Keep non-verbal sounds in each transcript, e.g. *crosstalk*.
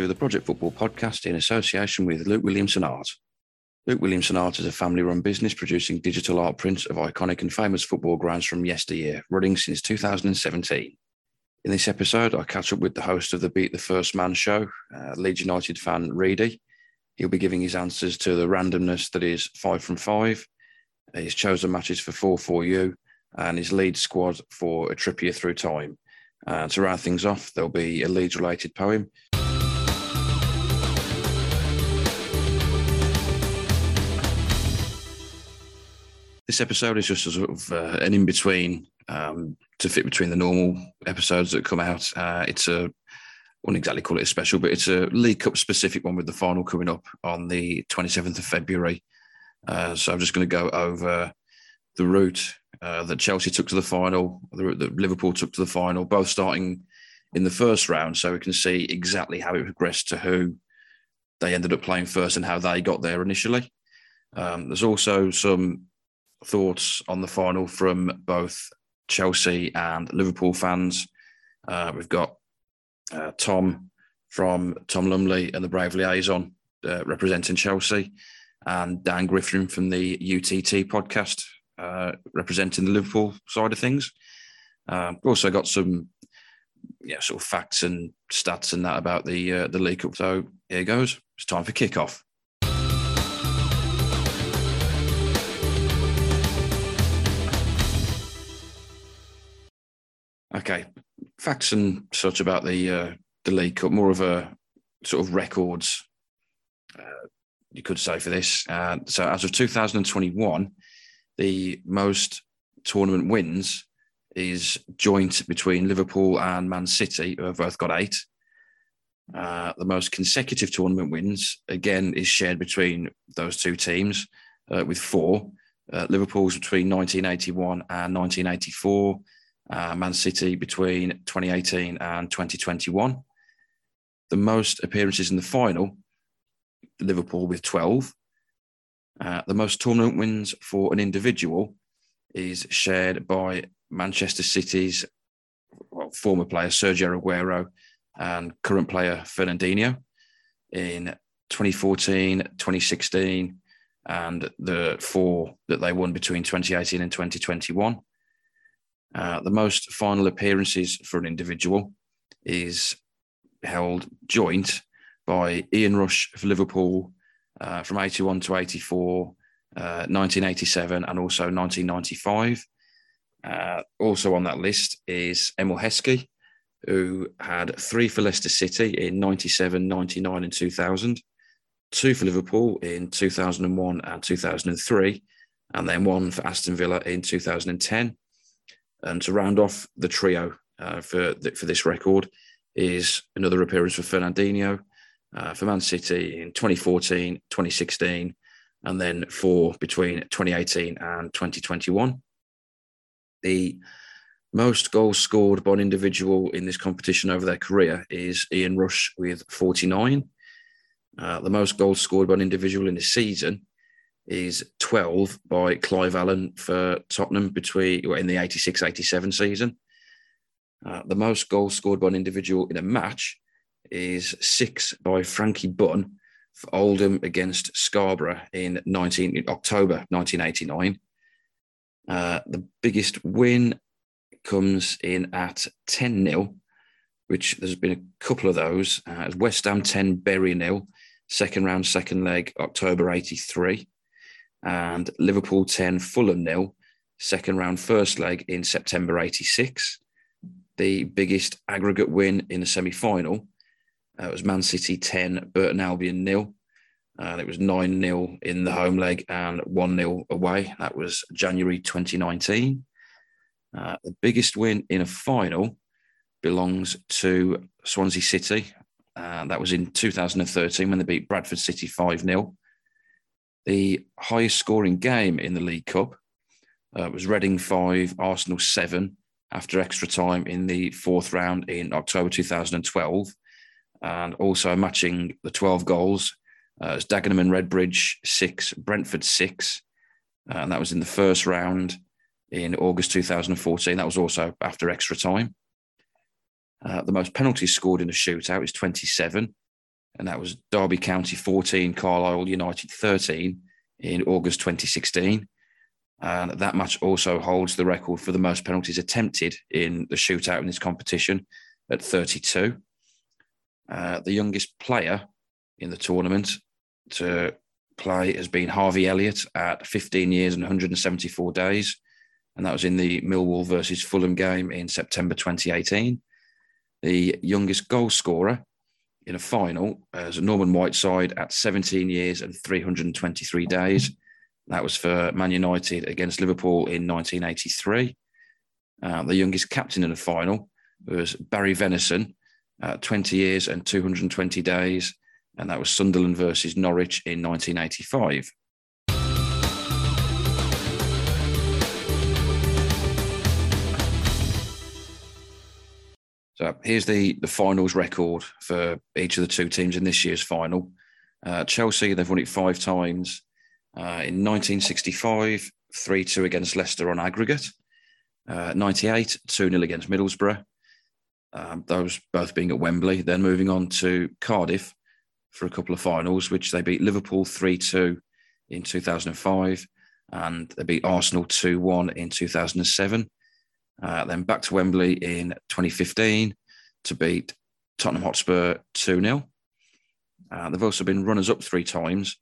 to the Project Football Podcast in association with Luke Williamson Art. Luke Williamson Art is a family run business producing digital art prints of iconic and famous football grounds from yesteryear, running since 2017. In this episode, I catch up with the host of the Beat the First Man show, uh, Leeds United fan Reedy. He'll be giving his answers to the randomness that is five from five, his chosen matches for 4 4 U, and his lead squad for a Trippier through time. And to round things off, there'll be a Leeds related poem. This episode is just a sort of uh, an in between um, to fit between the normal episodes that come out. Uh, it's a, I wouldn't exactly call it a special, but it's a League Cup specific one with the final coming up on the 27th of February. Uh, so I'm just going to go over the route uh, that Chelsea took to the final, the route that Liverpool took to the final, both starting in the first round, so we can see exactly how it progressed to who they ended up playing first and how they got there initially. Um, there's also some thoughts on the final from both Chelsea and Liverpool fans. Uh, we've got uh, Tom from Tom Lumley and the Brave Liaison uh, representing Chelsea, and Dan Griffin from the UTT podcast uh, representing the Liverpool side of things. Um, also got some yeah, sort of facts and stats and that about the uh, the League. So here goes. It's time for kickoff. Okay, facts and such about the uh, the League Cup. More of a sort of records, uh, you could say for this. Uh, so as of 2021, the most tournament wins is joint between Liverpool and Man City, who have both got eight. Uh, the most consecutive tournament wins, again, is shared between those two teams uh, with four. Uh, Liverpool's between 1981 and 1984, uh, Man City between 2018 and 2021. The most appearances in the final, Liverpool with 12. Uh, the most tournament wins for an individual is shared by Manchester City's well, former player Sergio Aguero and current player Fernandinho in 2014, 2016, and the four that they won between 2018 and 2021. Uh, the most final appearances for an individual is held joint by Ian Rush for Liverpool uh, from 81 to 84, uh, 1987, and also 1995. Uh, also on that list is Emile Heskey, who had three for Leicester City in 97, 99, and 2000, two for Liverpool in 2001 and 2003, and then one for Aston Villa in 2010. And to round off the trio uh, for, the, for this record is another appearance for Fernandinho, uh, for Man City in 2014, 2016, and then four between 2018 and 2021. The most goals scored by an individual in this competition over their career is Ian Rush with 49. Uh, the most goals scored by an individual in this season is 12 by Clive Allen for Tottenham between in the 86 87 season. Uh, the most goals scored by an individual in a match is six by Frankie Bunn for Oldham against Scarborough in 19 in October 1989. Uh, the biggest win comes in at 10 0, which there's been a couple of those. Uh, West Ham 10, Bury nil, second round, second leg, October 83. And Liverpool 10, Fulham nil, second round, first leg in September 86. The biggest aggregate win in the semi final uh, was Man City 10, Burton Albion nil. And it was 9 0 in the home leg and 1 0 away. That was January 2019. Uh, the biggest win in a final belongs to Swansea City. Uh, that was in 2013 when they beat Bradford City 5 0. The highest scoring game in the League Cup uh, was Reading 5, Arsenal 7 after extra time in the fourth round in October 2012 and also matching the 12 goals uh, as Dagenham and Redbridge six, Brentford six, uh, and that was in the first round in August 2014. That was also after extra time. Uh, the most penalties scored in a shootout is 27, and that was Derby County 14, Carlisle United 13 in August 2016. And that match also holds the record for the most penalties attempted in the shootout in this competition at 32. Uh, the youngest player in the tournament to play has been Harvey Elliott at 15 years and 174 days. And that was in the Millwall versus Fulham game in September 2018. The youngest goal scorer in a final as Norman Whiteside at 17 years and 323 days. That was for Man United against Liverpool in 1983. Uh, the youngest captain in a final was Barry Venison, uh, 20 years and 220 days, and that was Sunderland versus Norwich in 1985. So here's the the finals record for each of the two teams in this year's final. Uh, Chelsea, they've won it five times. Uh, in 1965, 3 2 against Leicester on aggregate. Uh, 98, 2 0 against Middlesbrough. Um, those both being at Wembley. Then moving on to Cardiff for a couple of finals, which they beat Liverpool 3 2 in 2005 and they beat Arsenal 2 1 in 2007. Uh, then back to Wembley in 2015 to beat Tottenham Hotspur 2 0. Uh, they've also been runners up three times,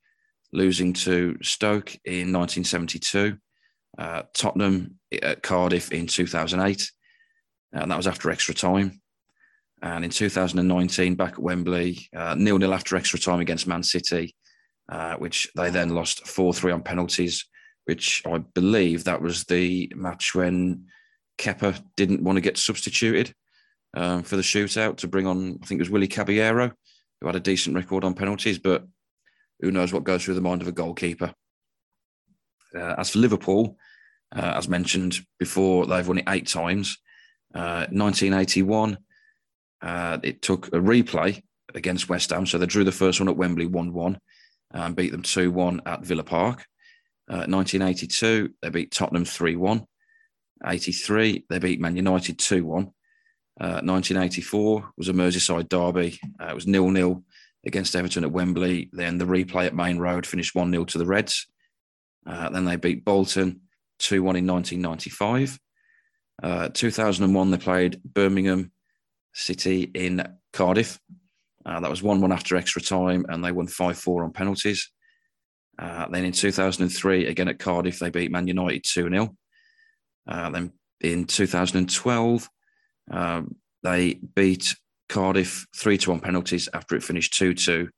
losing to Stoke in 1972, uh, Tottenham at Cardiff in 2008, and that was after extra time. And in 2019, back at Wembley, uh, nil nil after extra time against Man City, uh, which they then lost 4 3 on penalties, which I believe that was the match when Kepa didn't want to get substituted um, for the shootout to bring on, I think it was Willy Caballero, who had a decent record on penalties, but who knows what goes through the mind of a goalkeeper. Uh, as for Liverpool, uh, as mentioned before, they've won it eight times. Uh, 1981, uh, it took a replay against West Ham. So they drew the first one at Wembley 1 1 and beat them 2 1 at Villa Park. 1982, uh, they beat Tottenham 3 1. 83, they beat Man United 2 1. Uh, 1984 was a Merseyside derby. Uh, it was nil nil against Everton at Wembley. Then the replay at Maine Road finished 1 0 to the Reds. Uh, then they beat Bolton 2 1 in 1995. Uh, 2001, they played Birmingham City in Cardiff. Uh, that was 1 1 after extra time, and they won 5 4 on penalties. Uh, then in 2003, again at Cardiff, they beat Man United 2 0. Uh, then in 2012, um, they beat Cardiff 3 2 on penalties after it finished 2 2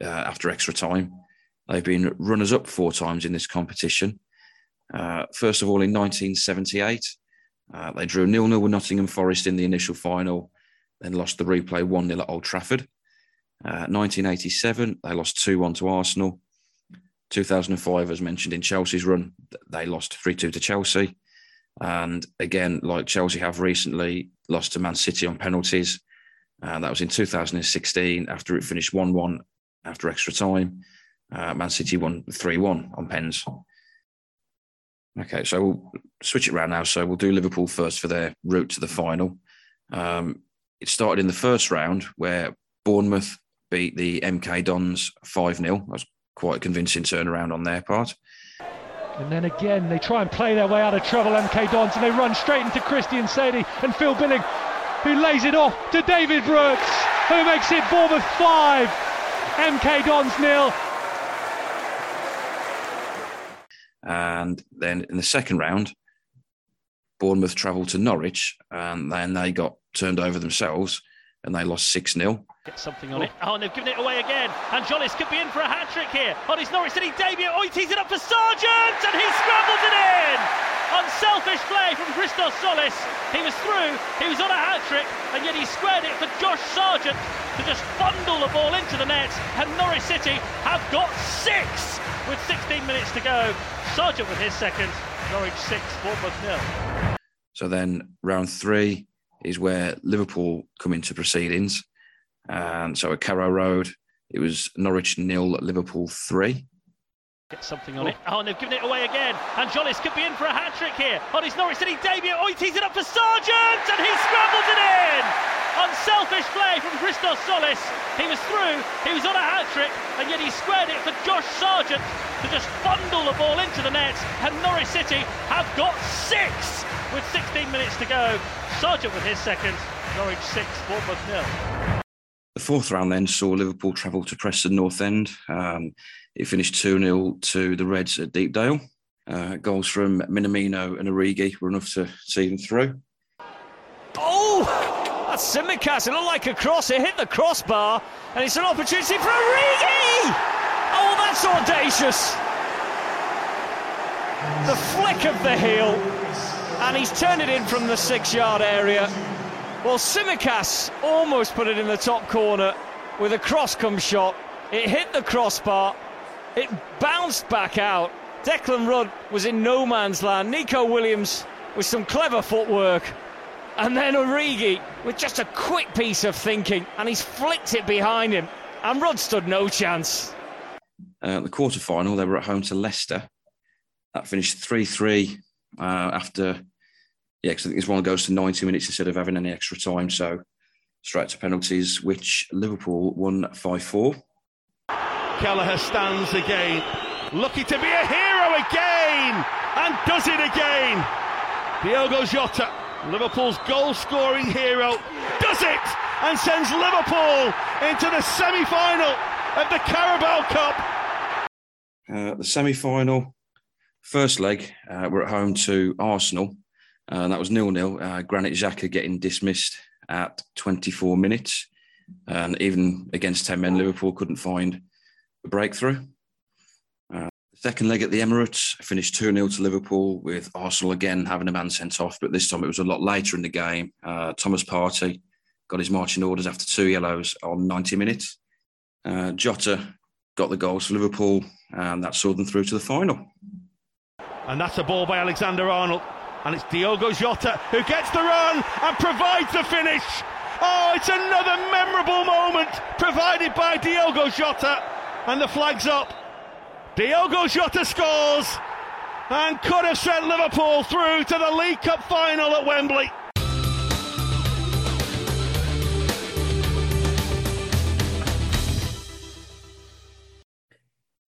uh, after extra time. They've been runners up four times in this competition. Uh, first of all, in 1978, uh, they drew nil nil with Nottingham Forest in the initial final, then lost the replay 1 0 at Old Trafford. 1987, uh, they lost 2 1 to Arsenal. 2005, as mentioned in Chelsea's run, they lost 3 2 to Chelsea. And again, like Chelsea have recently lost to Man City on penalties. And that was in 2016 after it finished 1 1 after extra time. Uh, Man City won 3 1 on pens. Okay, so we'll switch it around now. So we'll do Liverpool first for their route to the final. Um, it started in the first round where Bournemouth beat the MK Dons 5 0. That was quite a convincing turnaround on their part. And then again, they try and play their way out of trouble, MK Dons, and they run straight into Christian Sadie and Phil Billing, who lays it off to David Brooks, who makes it Bournemouth 5, MK Dons nil. And then in the second round, Bournemouth travelled to Norwich, and then they got turned over themselves, and they lost 6 0. Get something on oh. it. Oh, and they've given it away again. And Tzolis could be in for a hat trick here on his Norwich City debut. Oh, he tees it up for Sargent, and he scrambles it in. Unselfish play from Christos Tzolis. He was through, he was on a hat trick, and yet he squared it for Josh Sargent to just bundle the ball into the net. And Norwich City have got six with 16 minutes to go. Sargent with his second. Norwich six, Bournemouth nil. So then round three is where Liverpool come into proceedings. And so at Carrow Road, it was Norwich nil, Liverpool three. Get something on oh. it. Oh, and they've given it away again. And Tzolis could be in for a hat trick here on his Norwich City debut. Oh, he tees it up for Sargent, and he scrambles it in. Unselfish play from Christos Tzolis. He was through, he was on a hat trick, and yet he squared it for Josh Sargent to just bundle the ball into the net. And Norwich City have got six with 16 minutes to go. Sargent with his second. Norwich six, Bournemouth nil. The fourth round then saw Liverpool travel to Preston North End. Um, it finished 2 0 to the Reds at Deepdale. Uh, goals from Minamino and Origi were enough to see them through. Oh, that's Tsimikas. It looked like a cross. It hit the crossbar, and it's an opportunity for Origi. Oh, that's audacious. The flick of the heel, and he's turned it in from the six-yard area. Well, Tsimikas almost put it in the top corner with a cross-come shot. It hit the crossbar. It bounced back out. Declan Rudd was in no man's land. Neco Williams with some clever footwork. And then Origi with just a quick piece of thinking, and he's flicked it behind him. And Rudd stood no chance. Uh, the quarter final, they were at home to Leicester. That finished 3 3 uh, after, yeah, because I think this one goes to 90 minutes instead of having any extra time. So straight to penalties, which Liverpool won 5 4. Kelleher stands again, lucky to be a hero again, and does it again. Diogo Jota, Liverpool's goal scoring hero, does it and sends Liverpool into the semi final of the Carabao Cup. Uh, the semi final, first leg, uh, we're at home to Arsenal, uh, and that was nil nil. Uh, Granit Xhaka getting dismissed at 24 minutes. And even against 10 men, Liverpool couldn't find a breakthrough. Uh, second leg at the Emirates finished 2 0 to Liverpool, with Arsenal again having a man sent off, but this time it was a lot later in the game. Uh, Thomas Partey got his marching orders after two yellows on 90 minutes. Uh, Jota got the goals for Liverpool, and that saw them through to the final. And that's a ball by Alexander Arnold. And it's Diogo Jota who gets the run and provides the finish. Oh, it's another memorable moment provided by Diogo Jota. And the flag's up. Diogo Jota scores and could have sent Liverpool through to the League Cup final at Wembley.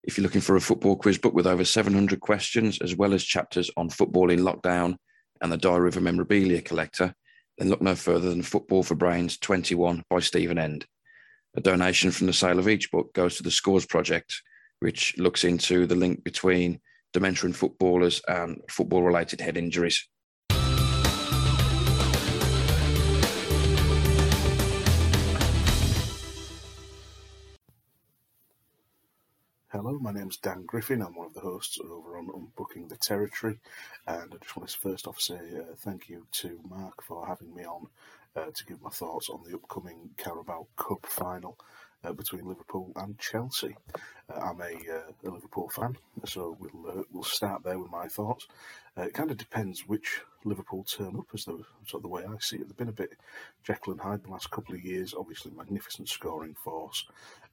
If you're looking for a football quiz book with over 700 questions, as well as chapters on football in lockdown and the Diary of a Memorabilia Collector, then look no further than Football for Brains 21 by Stephen End. A donation from the sale of each book goes to the Scores Project, which looks into the link between dementia in footballers and football related head injuries. Hello, my name's Dan Griffin. I'm one of the hosts over on Unbooking the Territory, and I just want to first off say uh, thank you to Mark for having me on uh, to give my thoughts on the upcoming Carabao Cup final uh, between Liverpool and Chelsea. Uh, I'm a, uh, a, Liverpool fan, so we'll uh, we'll start there with my thoughts. it kind of depends which Liverpool turn up, as the sort of the way I see it. They've been a bit Jekyll and Hyde the last couple of years. Obviously, magnificent scoring force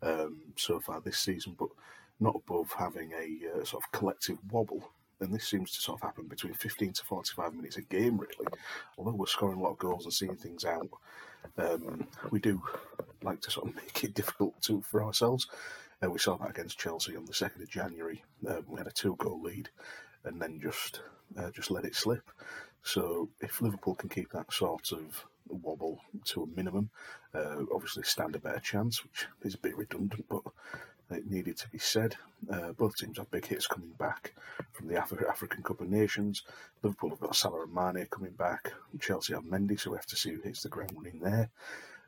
um, so far this season, but not above having a uh, sort of collective wobble. And this seems to sort of happen between 15 to 45 minutes a game, really. Although we're scoring a lot of goals and seeing things out, um, we do like to sort of *laughs* make it difficult to for ourselves. Uh, we saw that against Chelsea on the 2nd of January. Um, we had a two goal lead and then just uh, just let it slip. So if Liverpool can keep that sort of wobble to a minimum, uh, obviously stand a better chance, which is a bit redundant, but it needed to be said. Uh, both teams have big hits coming back from the Af- African Cup of Nations. Liverpool have got Salah and Mane coming back. Chelsea have Mendy, so we have to see who hits the ground running there.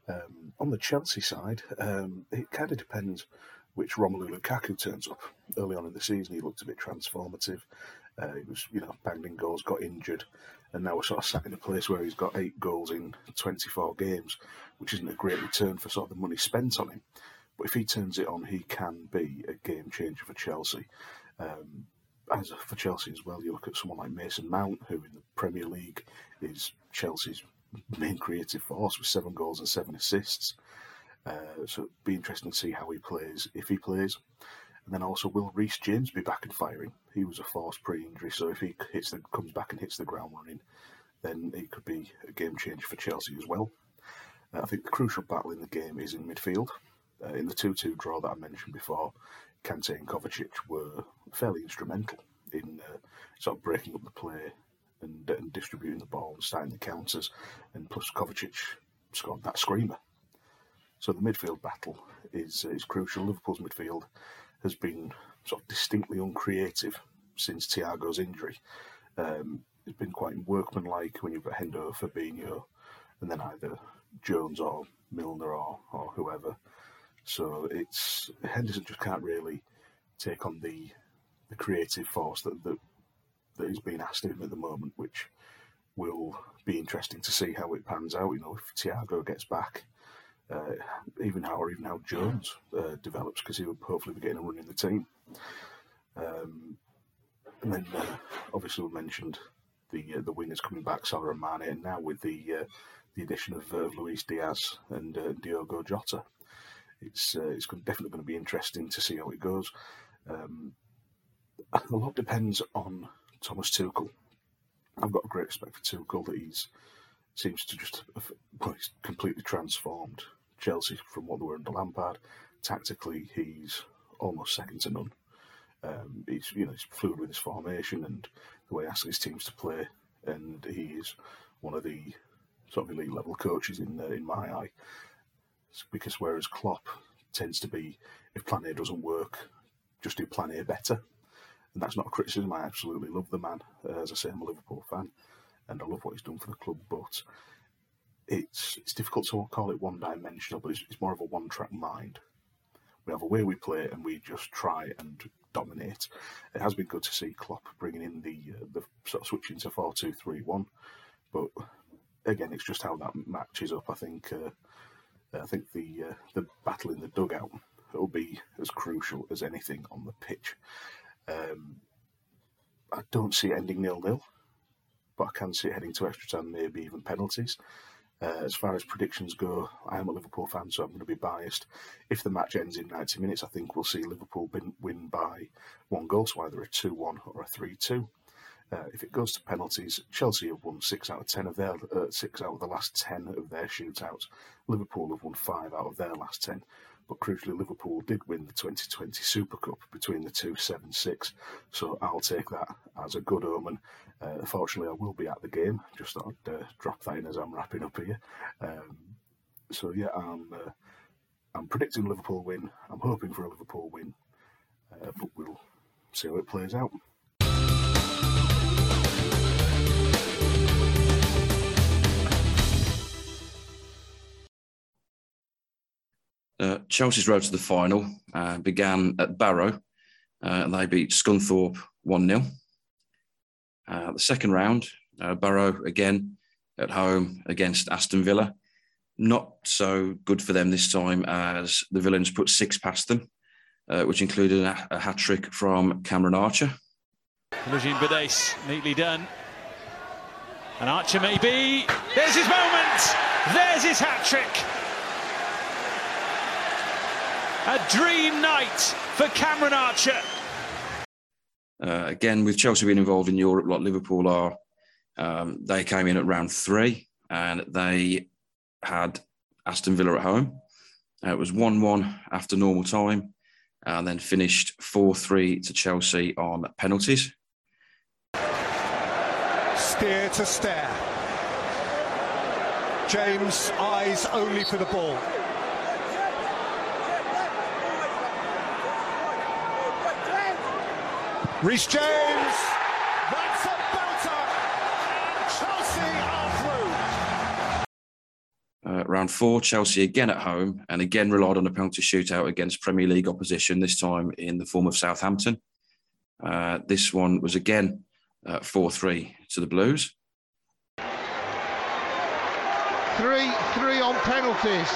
Um, on the Chelsea side, um, it kind of depends which Romelu Lukaku turns up. Early on in the season, he looked a bit transformative. Uh, he was, you know, banging goals, got injured, and now we're sort of sat in a place where he's got eight goals in 24 games, which isn't a great return for sort of the money spent on him. But if he turns it on, he can be a game changer for Chelsea. Um, as for Chelsea as well, you look at someone like Mason Mount, who in the Premier League is Chelsea's main creative force with seven goals and seven assists. Uh, so it'd be interesting to see how he plays, if he plays. And then also, will Reece James be back and firing? He was a force pre-injury, so if he hits the, comes back and hits the ground running, then he could be a game changer for Chelsea as well. Uh, I think the crucial battle in the game is in midfield. Uh, in the 2 2 draw that I mentioned before, Kante and Kovacic were fairly instrumental in uh, sort of breaking up the play and, and, distributing the ball and starting the counters. And plus, Kovacic scored that screamer. So the midfield battle is is crucial. Liverpool's midfield has been sort of distinctly uncreative since Thiago's injury. Um, it's been quite workmanlike when you've got Hendo, Fabinho, and then either Jones or Milner or, or whoever. So it's Henderson just can't really take on the the creative force that that, that is being asked of him at the moment, which will be interesting to see how it pans out. You know, if Thiago gets back, uh, even how or even how Jones uh, develops, because he would hopefully be getting a run in the team. Um, and then uh, obviously we mentioned the uh, the wingers coming back, Salah and Mane, and now with the uh, the addition of, Luis Diaz and uh, Diogo Jota, it's uh, it's definitely going to be interesting to see how it goes. Um, a lot depends on Thomas Tuchel. I've got a great respect for Tuchel that he's seems to just well, he's completely transformed Chelsea from what they were under Lampard. Tactically, he's almost second to none. Um, he's you know he's fluid with his formation and the way he asks his teams to play, and he is one of the sort of elite level coaches in uh, in my eye. Because whereas Klopp tends to be, if Plan A doesn't work, just do Plan A better, and that's not a criticism. I absolutely love the man. Uh, as I say, I'm a Liverpool fan, and I love what he's done for the club, but. It's it's difficult to call it one dimensional, but it's, it's more of a one track mind. We have a way we play, and we just try and dominate. It has been good to see Klopp bringing in the uh, the sort of switching to four two three one, but again, it's just how that matches up. I think uh, I think the uh, the battle in the dugout will be as crucial as anything on the pitch. Um, I don't see it ending nil nil, but I can see it heading to extra time, maybe even penalties. Uh, as far as predictions go, I am a Liverpool fan, so I'm going to be biased. If the match ends in 90 minutes, I think we'll see Liverpool win by one goal, so either a 2 1 or a 3 2. Uh, if it goes to penalties, Chelsea have won six out of ten of their uh, six out of the last ten of their shootouts. Liverpool have won five out of their last ten. But crucially, Liverpool did win the 2020 Super Cup between the two, 7 6. So I'll take that as a good omen. Uh, unfortunately, I will be at the game. Just thought I'd uh, drop that in as I'm wrapping up here. Um, so yeah, I'm uh, I'm predicting Liverpool win. I'm hoping for a Liverpool win, uh, but we'll see how it plays out. Uh, Chelsea's road to the final uh, began at Barrow. Uh, they beat Scunthorpe 1 0. Uh, the second round, uh, Barrow again at home against Aston Villa. Not so good for them this time as the Villains put six past them, uh, which included a, a hat trick from Cameron Archer. Nujin Bades, neatly done. And Archer maybe. There's his moment. There's his hat trick. A dream night for Cameron Archer. Uh, again, with Chelsea being involved in Europe like Liverpool are, um, they came in at round three and they had Aston Villa at home. Uh, it was 1 1 after normal time and then finished 4 3 to Chelsea on penalties. Steer to stare. James eyes only for the ball. Reece James. That's a belter. And Chelsea are through. Uh, round four, Chelsea again at home and again relied on a penalty shootout against Premier League opposition, this time in the form of Southampton. Uh, this one was again uh, 4 3 to the Blues. 3 3 on penalties.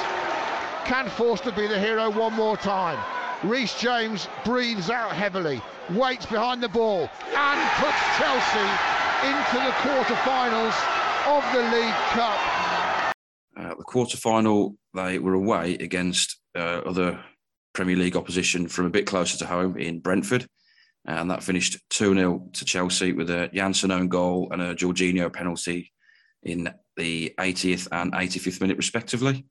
Can Forster be the hero one more time? Reece James breathes out heavily waits behind the ball and puts Chelsea into the quarter-finals of the League Cup. Uh, the quarter-final, they were away against uh, other Premier League opposition from a bit closer to home in Brentford. And that finished 2 0 to Chelsea with a Jansson own goal and a Jorginho penalty in the 80th and 85th minute, respectively.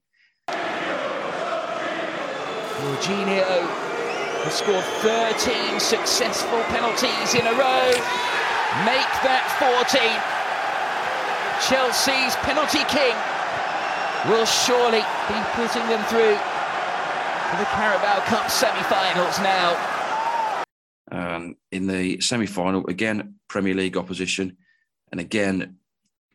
Jorginho has scored 13 successful penalties in a row. Make that 14. Chelsea's penalty king will surely be putting them through to the Carabao Cup semi-finals now. Um, in the semi-final, again Premier League opposition, and again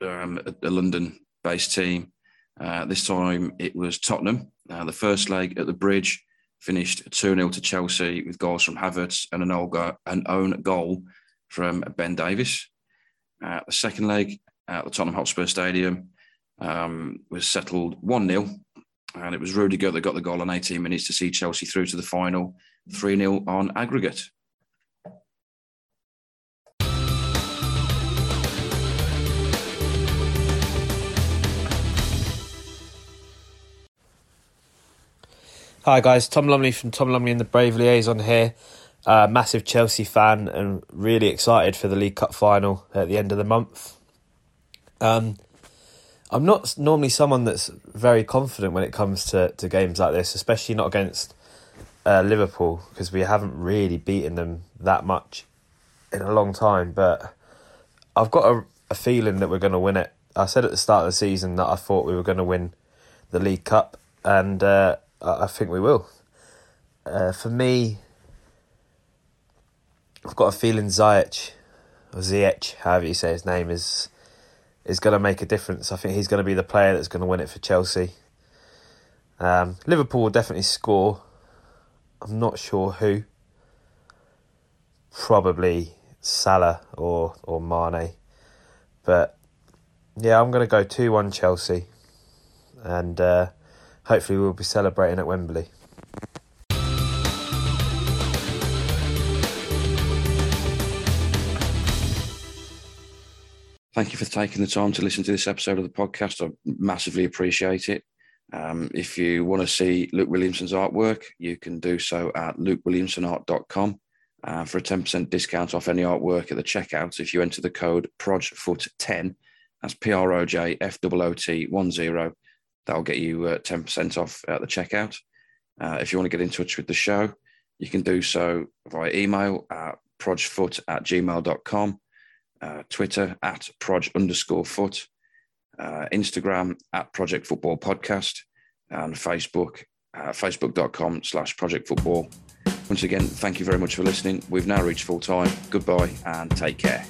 um, a, a London-based team. Uh, this time it was Tottenham. Uh, the first leg at the Bridge finished 2 0 to Chelsea with goals from Havertz and an, Olga, an own goal from Ben Davies. Uh, the second leg at the Tottenham Hotspur Stadium um, was settled 1 0. And it was Rudiger that got the goal in 18 minutes to see Chelsea through to the final 3 0 on aggregate. Hi guys, Tom Lumley from Tom Lumley and the Brave Liaison here. Uh, massive Chelsea fan and really excited for the League Cup final at the end of the month. Um, I'm not normally someone that's very confident when it comes to, to games like this, especially not against uh, Liverpool because we haven't really beaten them that much in a long time. But I've got a, a feeling that we're going to win it. I said at the start of the season that I thought we were going to win the League Cup, and uh, I think we will. Uh, for me, I've got a feeling Ziyech, or Ziyech, however you say his name, is is going to make a difference. I think he's going to be the player that's going to win it for Chelsea. Um, Liverpool will definitely score. I'm not sure who. Probably Salah or or Mane, but yeah, I'm going to go two one Chelsea, and. Uh, hopefully we'll be celebrating at Wembley. Thank you for taking the time to listen to this episode of the podcast. I massively appreciate it. Um, if you want to see Luke Williamson's artwork, you can do so at lukewilliamsonart.com uh, for a 10% discount off any artwork at the checkout if you enter the code PROJFOOT10. That's P R O J F O O T 10 That'll get you uh, 10% off at the checkout. Uh, if you want to get in touch with the show, you can do so via email at projfoot at gmail.com, uh, Twitter at proj underscore foot, uh, Instagram at Project Football Podcast, and Facebook, uh, facebook.com slash project football. Once again, thank you very much for listening. We've now reached full time. Goodbye and take care.